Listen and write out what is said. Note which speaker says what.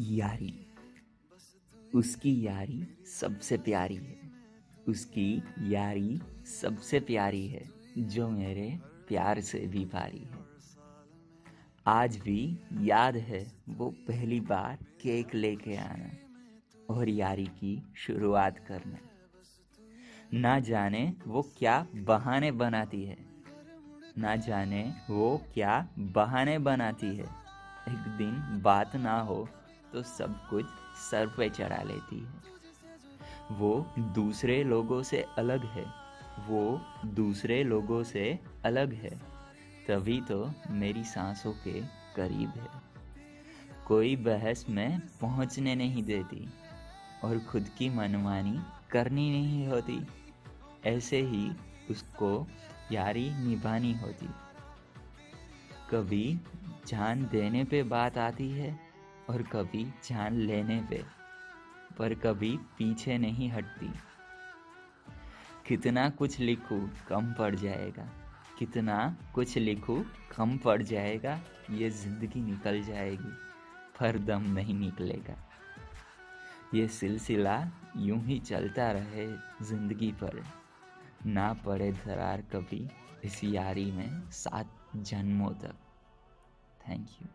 Speaker 1: यारी। उसकी यारी सबसे प्यारी है। उसकी यारी सबसे प्यारी है, जो मेरे प्यार से भी भारी है। आज भी याद है वो पहली बार केक लेके आना और यारी की शुरुआत करना। ना जाने वो क्या बहाने बनाती है। ना जाने वो क्या बहाने बनाती है। एक दिन बात ना हो तो सब कुछ सर पे चढ़ा लेती है। वो दूसरे लोगों से अलग है। वो दूसरे लोगों से अलग है। तभी तो मेरी सांसों के करीब है। कोई बहस में पहुँचने नहीं देती और खुद की मनमानी करनी नहीं होती। ऐसे ही उसको यारी निभानी होती। कभी जान देने पे बात आती है और कभी जान लेने पे पर कभी पीछे नहीं हटती। कितना कुछ लिखूं, कम पड़ जाएगा। कितना कुछ लिखूं, कम पड़ जाएगा। ये ज़िंदगी निकल जाएगी, पर दम नहीं निकलेगा। ये सिलसिला यूँ ही चलता रहे ज़िंदगी पर। ना पड़े दरार कभी इस यारी में सात जन्मों तक। Thank you